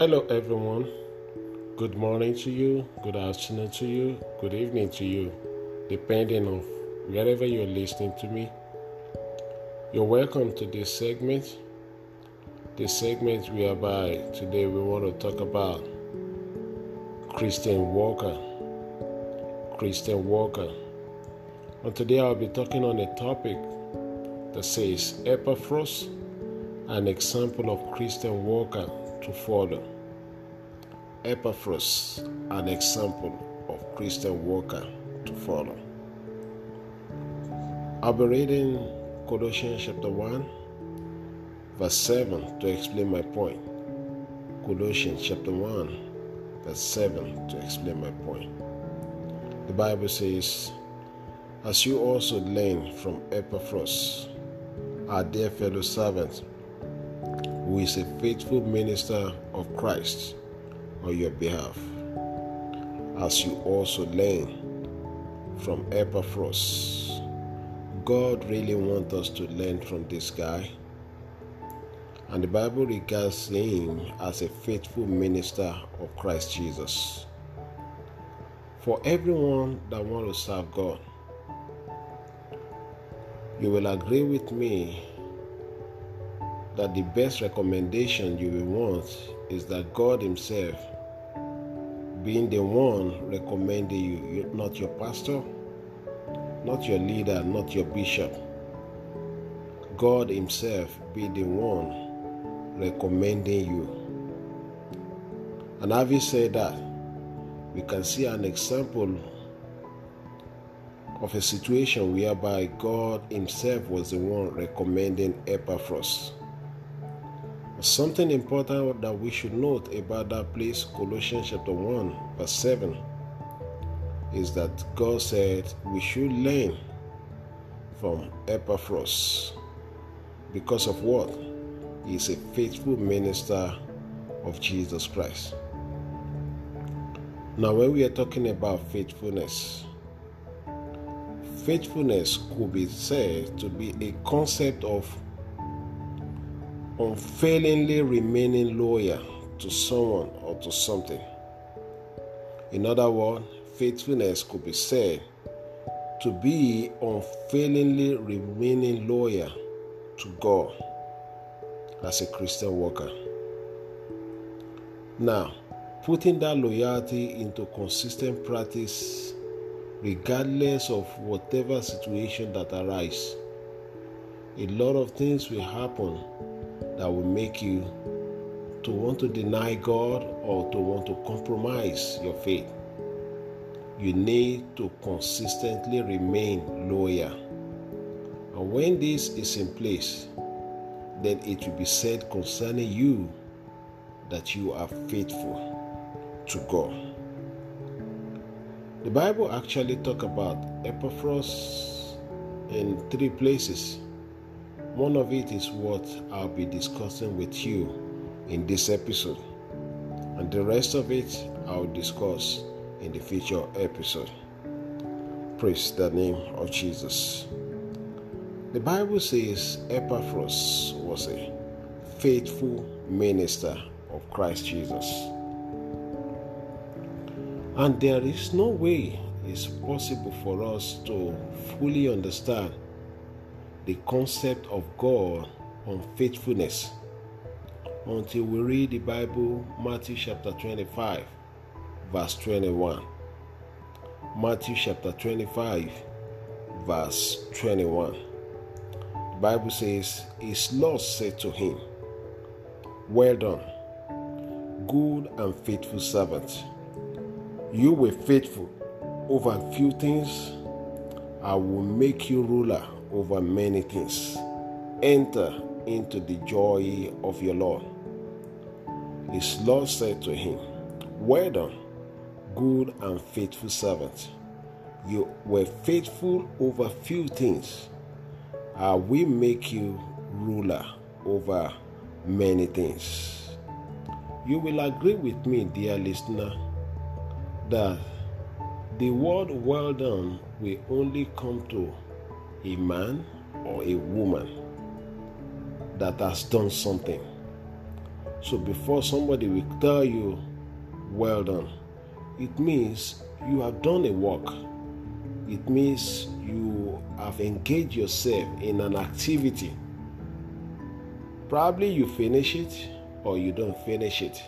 Hello, everyone. Good morning to you, good afternoon to you, good evening to you, depending on wherever you're listening to me. You're welcome to this segment. This segment whereby today we want to talk about Christian worker. Christian worker. And today I'll be talking on a topic that says Epaphras, an example of Christian worker to follow. Epaphras, an example of Christian worker to follow. I'll be reading Colossians chapter 1, verse 7 to explain my point. Colossians chapter 1, verse 7 to explain my point. The Bible says, As you also learn from Epaphras, our dear fellow servant, who is a faithful minister of Christ on your behalf, as you also learn from Epaphras. God really wants us to learn from this guy. And the Bible regards him as a faithful minister of Christ Jesus. For everyone that wants to serve God, you will agree with me that the best recommendation you will want is that God Himself being the one recommending you, not your pastor, not your leader, not your bishop. God Himself be the one recommending you. And having said that, we can see an example of a situation whereby God Himself was the one recommending Epaphras. Something important that we should note about that place, Colossians chapter 1, verse 7, is that God said we should learn from Epaphras. Because of what? He is a faithful minister of Jesus Christ. Now, when we are talking about faithfulness, faithfulness could be said to be a concept of unfailingly remaining loyal to someone or to something. In other words, faithfulness could be said to be unfailingly remaining loyal to God as a Christian worker. Now, putting that loyalty into consistent practice regardless of whatever situation that arises. A lot of things will happen that will make you to want to deny God or to want to compromise your faith. You need to consistently remain loyal. And when this is in place, then it will be said concerning you that you are faithful to God. The Bible actually talk about Epaphras in three places. One of it is what I'll be discussing with you in this episode, and the rest of it I'll discuss in the future episode. Praise the name of Jesus. The Bible says Epaphras was a faithful minister of Christ Jesus. And there is no way it's possible for us to fully understand the concept of God on faithfulness until we read the Bible, Matthew chapter 25, verse 21. Matthew chapter 25, verse 21. The Bible says, His Lord said to him, Well done, good and faithful servant. You were faithful over few things, I will make you ruler over many things. Enter into the joy of your Lord. His Lord said to him, Well done, good and faithful servant. You were faithful over few things. I will make you ruler over many things. You will agree with me, dear listener, that the word well done will only come to a man or a woman that has done something. So before somebody will tell you, well done, it means you have done a work. It means you have engaged yourself in an activity. Probably you finish it or you don't finish it.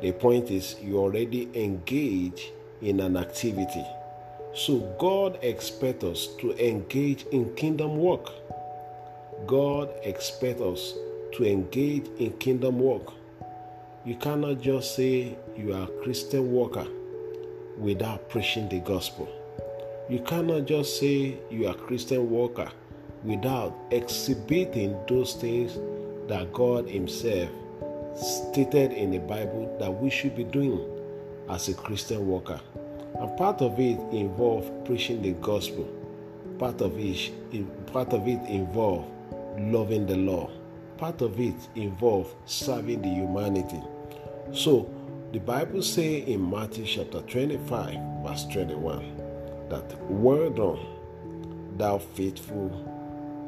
The point is, you already engage in an activity. So God expects us to engage in kingdom work. God expects us to engage in kingdom work. You cannot just say you are a Christian worker without preaching the gospel. You cannot just say you are a Christian worker without exhibiting those things that God Himself stated in the Bible that we should be doing as a Christian worker. And part of it involved preaching the gospel. Part of it, part of it involves loving the law. Part of it involved serving the humanity. So the Bible say in Matthew chapter 25, verse 21, that well done, thou faithful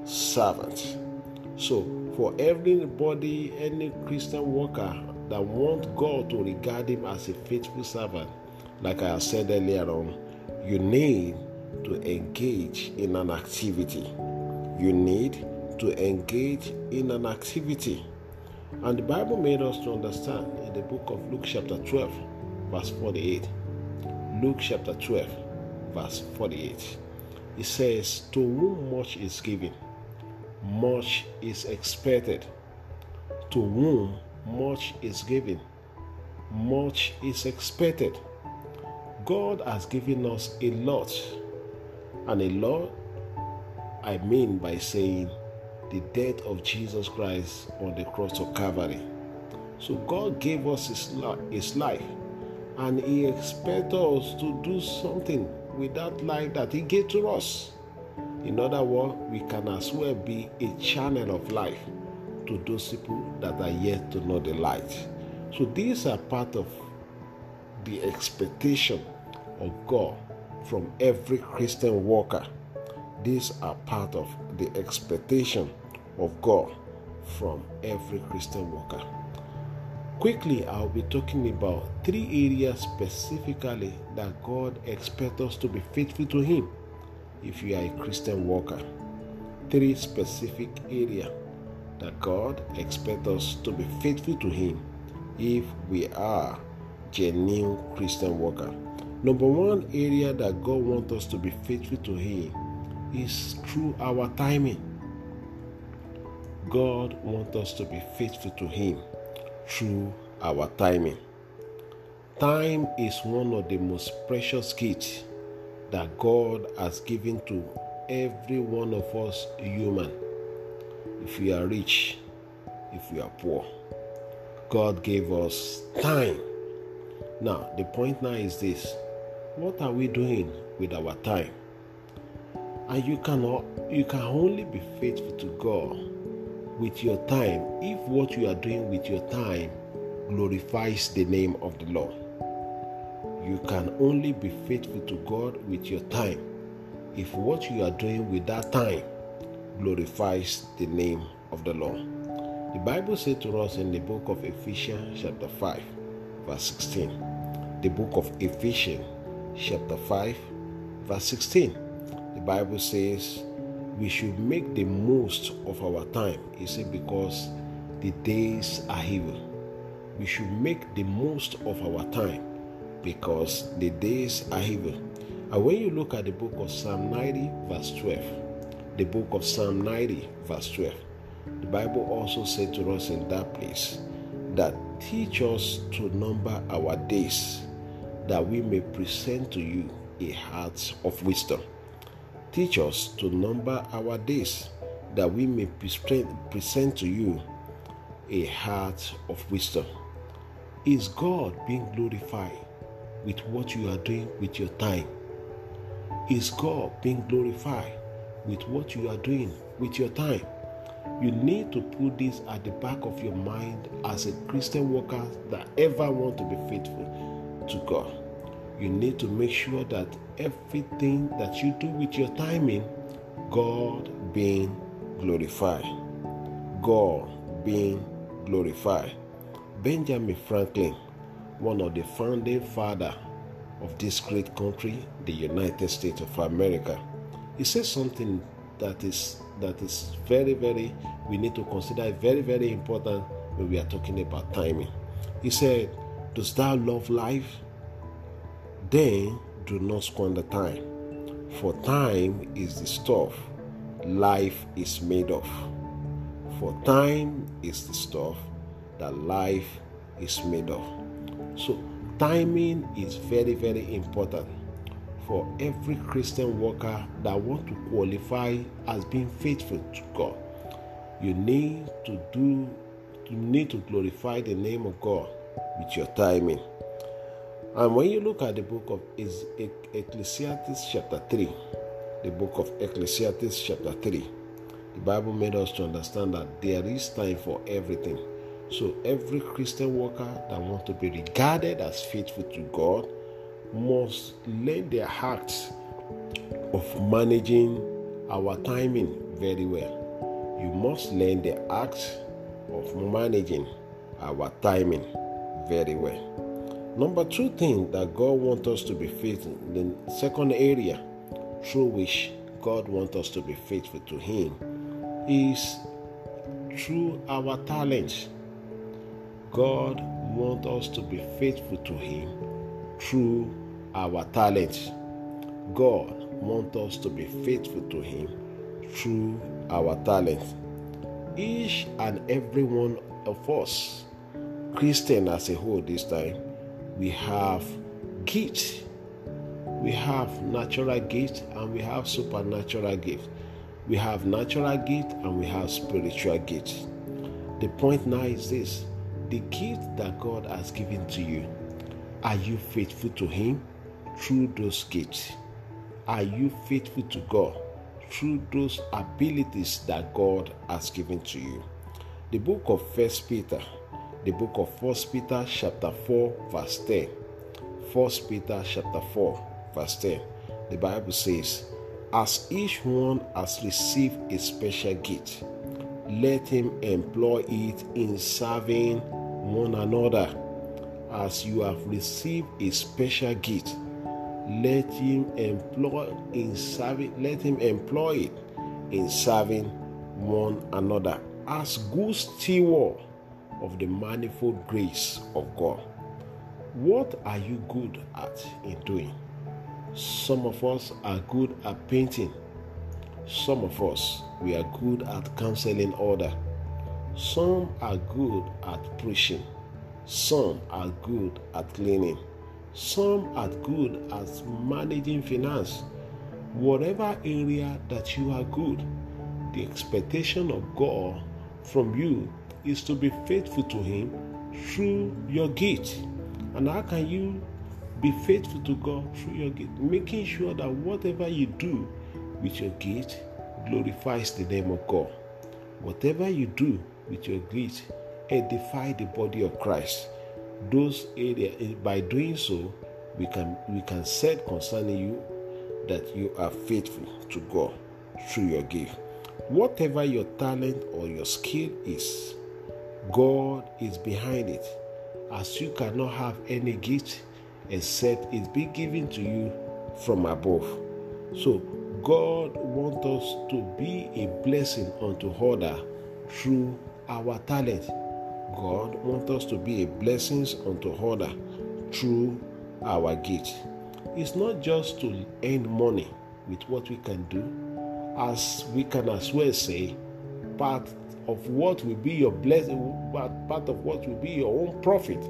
servant. So for everybody, any Christian worker that want God to regard him as a faithful servant, like I said earlier on, you need to engage in an activity. You need to engage in an activity. And the Bible made us to understand in the book of Luke, chapter 12, verse 48. Luke, chapter 12, verse 48. It says, To whom much is given, much is expected. To whom much is given, much is expected. God has given us a lot. And a lot, I mean by saying the death of Jesus Christ on the cross of Calvary. So God gave us his, his life and he expects us to do something with that life that he gave to us. In other words, we can as well be a channel of life to those people that are yet to know the light. So these are part of the expectation of God from every Christian worker. These are part of the expectation of God from every Christian worker. Quickly, I'll be talking about three areas specifically that God expects us to be faithful to Him if you are a Christian worker. Three specific areas that God expects us to be faithful to Him if we are genuine Christian worker. Number one area that God wants us to be faithful to Him is through our timing. God wants us to be faithful to Him through our timing. Time is one of the most precious gifts that God has given to every one of us human. If we are rich, if we are poor, God gave us time. Now, the point now is this what are we doing with our time? And you cannot you can only be faithful to God with your time if what you are doing with your time glorifies the name of the Lord. You can only be faithful to God with your time if what you are doing with that time glorifies the name of the Lord. The Bible says to us in the book of Ephesians, chapter 5, verse 16. The book of Ephesians, chapter 5, verse 16. The Bible says, we should make the most of our time. You see, because the days are evil. We should make the most of our time because the days are evil. And when you look at the book of Psalm 90, verse 12, the book of Psalm 90, verse 12, the Bible also said to us in that place that teach us to number our days that we may present to you a heart of wisdom. Teach us to number our days that we may present to you a heart of wisdom. Is God being glorified with what you are doing with your time? Is God being glorified with what you are doing with your time? You need to put this at the back of your mind as a Christian worker that ever want to be faithful to God you need to make sure that everything that you do with your timing, God being glorified. God being glorified. Benjamin Franklin, one of the founding father of this great country, the United States of America, he says something that is that is very, very we need to consider very, very important when we are talking about timing. He said, Dost thou love life? Then do not squander time, for time is the stuff life is made of. For time is the stuff that life is made of. So, timing is very, very important for every Christian worker that want to qualify as being faithful to God. You need to do you need to glorify the name of God with your timing. And when you look at the book of Ecclesiastes chapter 3, the book of Ecclesiastes chapter 3, the Bible made us to understand that there is time for everything. So every Christian worker that wants to be regarded as faithful to God must learn their hearts of managing our timing very well. You must learn the act of managing our timing very well. Number two thing that God wants us to be faithful, the second area through which God wants us to be faithful to Him is through our talents. God wants us to be faithful to Him through our talents. God wants us to be faithful to Him through our talents. Each and every one of us, Christian as a whole, this time, we have gifts. We have natural gifts and we have supernatural gifts. We have natural gifts and we have spiritual gifts. The point now is this the gift that God has given to you, are you faithful to Him through those gifts? Are you faithful to God through those abilities that God has given to you? The book of First Peter, the book of First Peter, chapter 4, verse 10. First Peter, chapter 4, verse 10. The Bible says, As each one has received a special gift, let him employ it in serving one another. As you have received a special gift, let him employ in serving, let him employ it in serving one another as good steward of the manifold grace of God. What are you good at in doing? Some of us are good at painting. Some of us we are good at counseling order. Some are good at preaching. Some are good at cleaning. Some are good at managing finance. Whatever area that you are good, the expectation of God from you is to be faithful to Him through your gift. And how can you be faithful to God through your gift? Making sure that whatever you do with your gift glorifies the name of God. Whatever you do with your gift edify the body of Christ. Those areas eh, by doing so, we can we can say concerning you that you are faithful to God through your gift. Whatever your talent or your skill is, God is behind it. As you cannot have any gift except it be given to you from above. So God wants us to be a blessing unto other through our talent. God wants us to be a blessing unto other through our gift. It's not just to earn money with what we can do, as we can as well say, part of what will be your blessing, part of what will be your own profit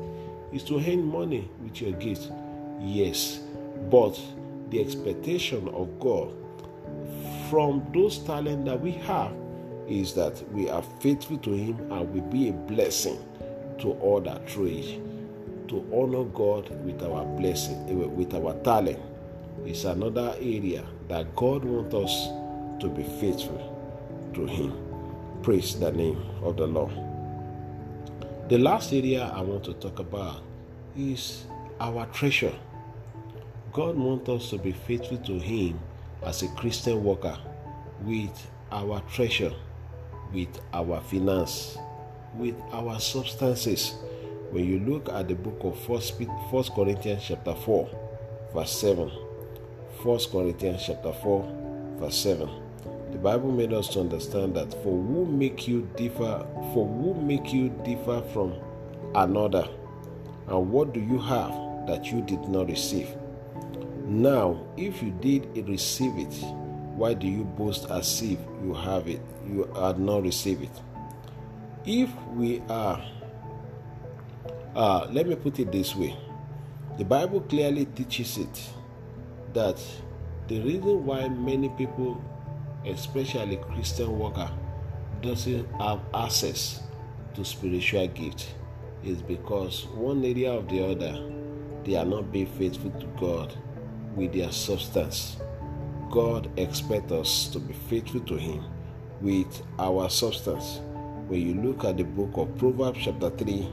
is to earn money with your gift. Yes, but the expectation of God from those talents that we have is that we are faithful to Him and will be a blessing to other through it. To honor God with our blessing, eh, with our talent, is another area that God wants us to be faithful to Him. Praise the name of the Lord. The last area I want to talk about is our treasure. God wants us to be faithful to Him as a Christian worker with our treasure, with our finance, with our substances. When you look at the book of First, First Corinthians chapter 4, verse 7, First Corinthians chapter 4, verse 7. The Bible made us to understand that for who make you differ, for who make you differ from another, and what do you have that you did not receive? Now, if you did receive it, why do you boast as if you have it, you had not received it? If we are, uh, let me put it this way the Bible clearly teaches it that the reason why many people, especially Christian worker, doesn't have access to spiritual gift is because one area or the other they are not being faithful to God with their substance. God expects us to be faithful to Him with our substance. When you look at the book of Proverbs, chapter 3,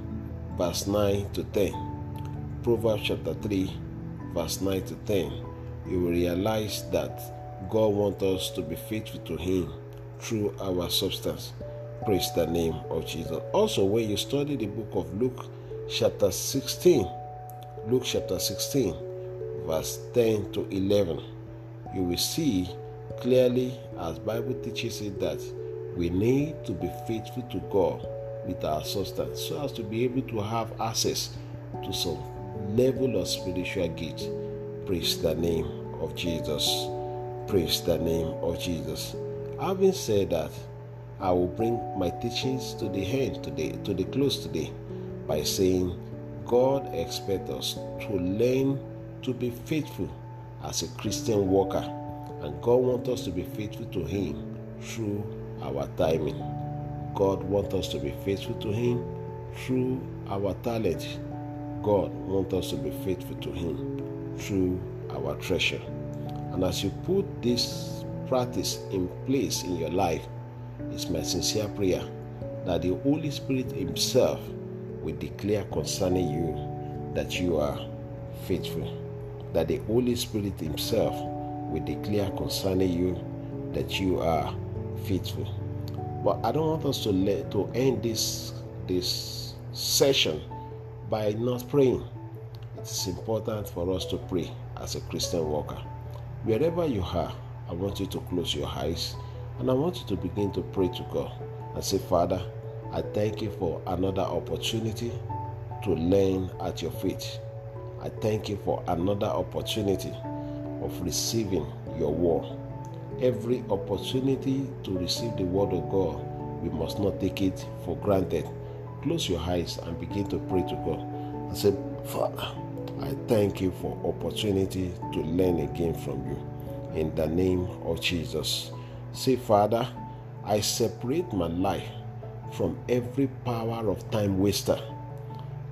verse 9 to 10, Proverbs chapter 3, verse 9 to 10, you will realize that God wants us to be faithful to Him through our substance. Praise the name of Jesus. Also, when you study the book of Luke, chapter 16, Luke chapter 16, verse 10 to 11, you will see clearly as Bible teaches it that we need to be faithful to God with our substance so as to be able to have access to some level of spiritual gift. Praise the name of Jesus. Praise the name of Jesus. Having said that, I will bring my teachings to the end today, to the close today, by saying God expects us to learn to be faithful as a Christian worker, and God wants us to be faithful to Him through our timing. God wants us to be faithful to Him through our talent. God wants us to be faithful to Him through our treasure. And as you put this practice in place in your life, it's my sincere prayer that the Holy Spirit Himself will declare concerning you that you are faithful that the Holy Spirit Himself will declare concerning you that you are faithful. But I don't want us to let to end this this session by not praying. It's important for us to pray as a Christian worker. Wherever you are, I want you to close your eyes and I want you to begin to pray to God and say, Father, I thank you for another opportunity to learn at your feet. I thank you for another opportunity of receiving your word. Every opportunity to receive the word of God, we must not take it for granted. Close your eyes and begin to pray to God and say, Father, I thank you for opportunity to learn again from you. In the name of Jesus. Say, Father, I separate my life from every power of time waster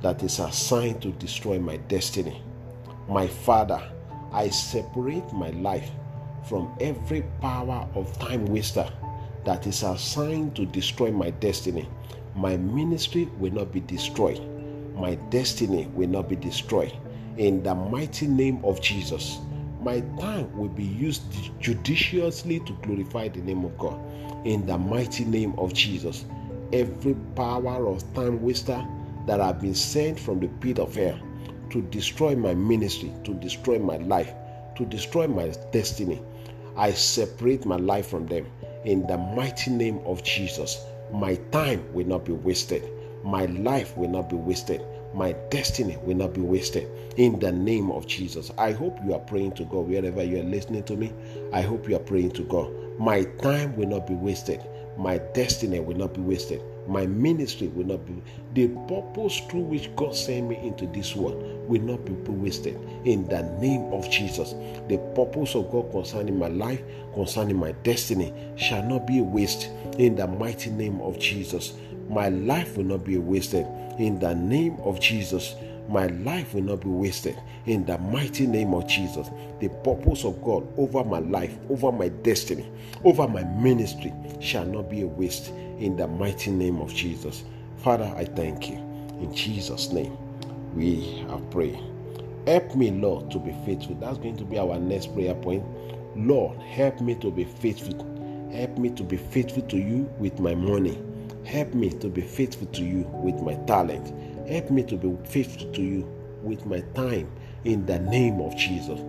that is assigned to destroy my destiny. My Father, I separate my life from every power of time waster that is assigned to destroy my destiny. My ministry will not be destroyed. My destiny will not be destroyed. In the mighty name of Jesus, my time will be used judiciously to glorify the name of God. In the mighty name of Jesus, every power of time waster that have been sent from the pit of hell to destroy my ministry, to destroy my life, to destroy my destiny. I separate my life from them in the mighty name of Jesus. My time will not be wasted. My life will not be wasted. My destiny will not be wasted in the name of Jesus. I hope you are praying to God wherever you are listening to me. I hope you are praying to God. My time will not be wasted. My destiny will not be wasted my ministry will not be the purpose through which God sent me into this world will not be wasted in the name of Jesus. The purpose of God concerning my life, concerning my destiny, shall not be a waste in the mighty name of Jesus. My life will not be wasted in the name of Jesus. My life will not be wasted in the mighty name of Jesus. The purpose of God over my life, over my destiny, over my ministry shall not be a waste in the mighty name of Jesus. Father, I thank you. In Jesus' name, we have prayed. Help me, Lord, to be faithful. That's going to be our next prayer point. Lord, help me to be faithful. Help me to be faithful to you with my money. Help me to be faithful to you with my talent. Help me to be faithful to you with my time in the name of Jesus.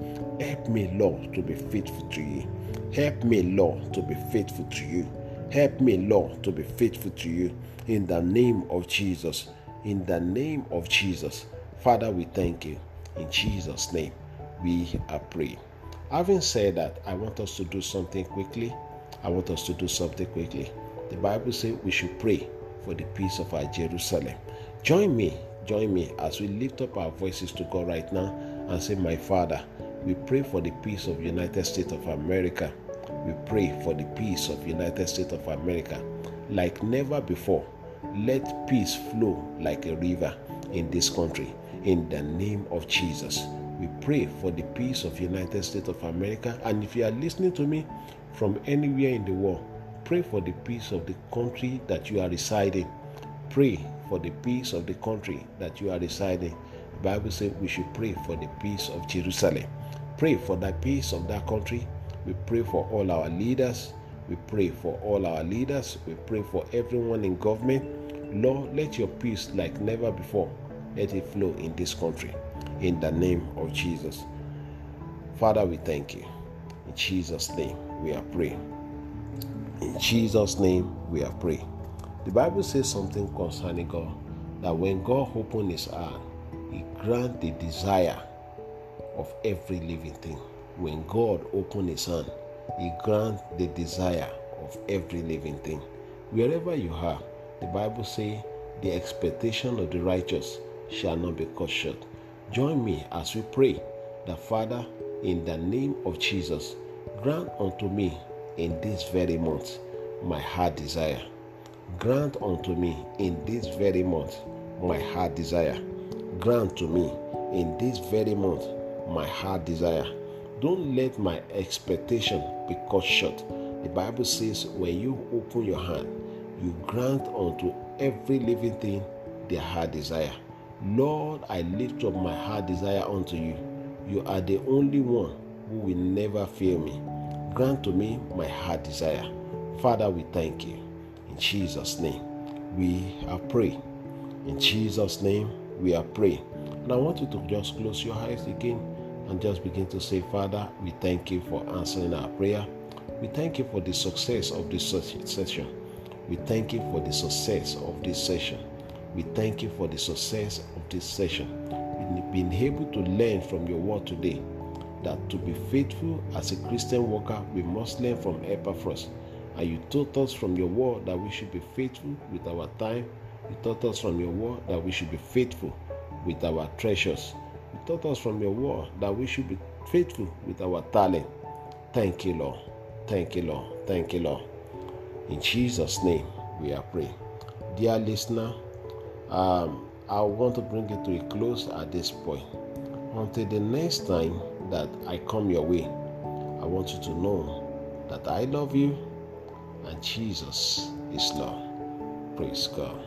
Help me, Lord, to be faithful to you. Help me, Lord, to be faithful to you. Help me, Lord, to be faithful to you in the name of Jesus. In the name of Jesus. Father, we thank you. In Jesus' name, we are praying. Having said that, I want us to do something quickly. I want us to do something quickly. The Bible says we should pray for the peace of our Jerusalem. Join me, join me as we lift up our voices to God right now and say, My Father, we pray for the peace of United States of America. We pray for the peace of United States of America. Like never before, let peace flow like a river in this country. In the name of Jesus, we pray for the peace of United States of America. And if you are listening to me from anywhere in the world, pray for the peace of the country that you are residing. Pray for the peace of the country that you are residing. The Bible says we should pray for the peace of Jerusalem. Pray for the peace of that country. We pray for all our leaders. We pray for all our leaders. We pray for everyone in government. Lord, let your peace like never before. Let it flow in this country. In the name of Jesus. Father, we thank you. In Jesus' name, we are praying. In Jesus' name, we are praying. The Bible says something concerning God that when God opened his heart, he grant the desire of every living thing. When God opened his hand, he grant the desire of every living thing. Wherever you are, the Bible says the expectation of the righteous shall not be cut short. Join me as we pray that Father, in the name of Jesus, grant unto me in this very month my heart desire. Grant unto me in this very month my heart desire. Grant to me in this very month my heart desire. Don't let my expectation be cut short. The Bible says, when you open your hand, you grant unto every living thing their heart desire. Lord, I lift up my heart desire unto you. You are the only one who will never fail me. Grant to me my heart desire. Father, we thank you. In Jesus' name, we are praying. In Jesus' name, we are praying. And I want you to just close your eyes again and just begin to say, Father, we thank you for answering our prayer. We thank you for the success of this session. We thank you for the success of this session. We thank you for the success of this session. Been able to learn from your word today that to be faithful as a Christian worker, we must learn from Epaphras. And you taught us from your word that we should be faithful with our time. You taught us from your word that we should be faithful with our treasures. You taught us from your word that we should be faithful with our talent. Thank you, Lord. Thank you, Lord. Thank you, Lord. In Jesus' name, we are praying. Dear listener, um, I want to bring it to a close at this point. Until the next time that I come your way, I want you to know that I love you and Jesus is Lord. Praise God.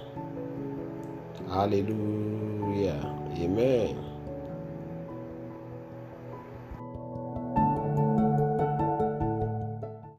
Hallelujah. Amen.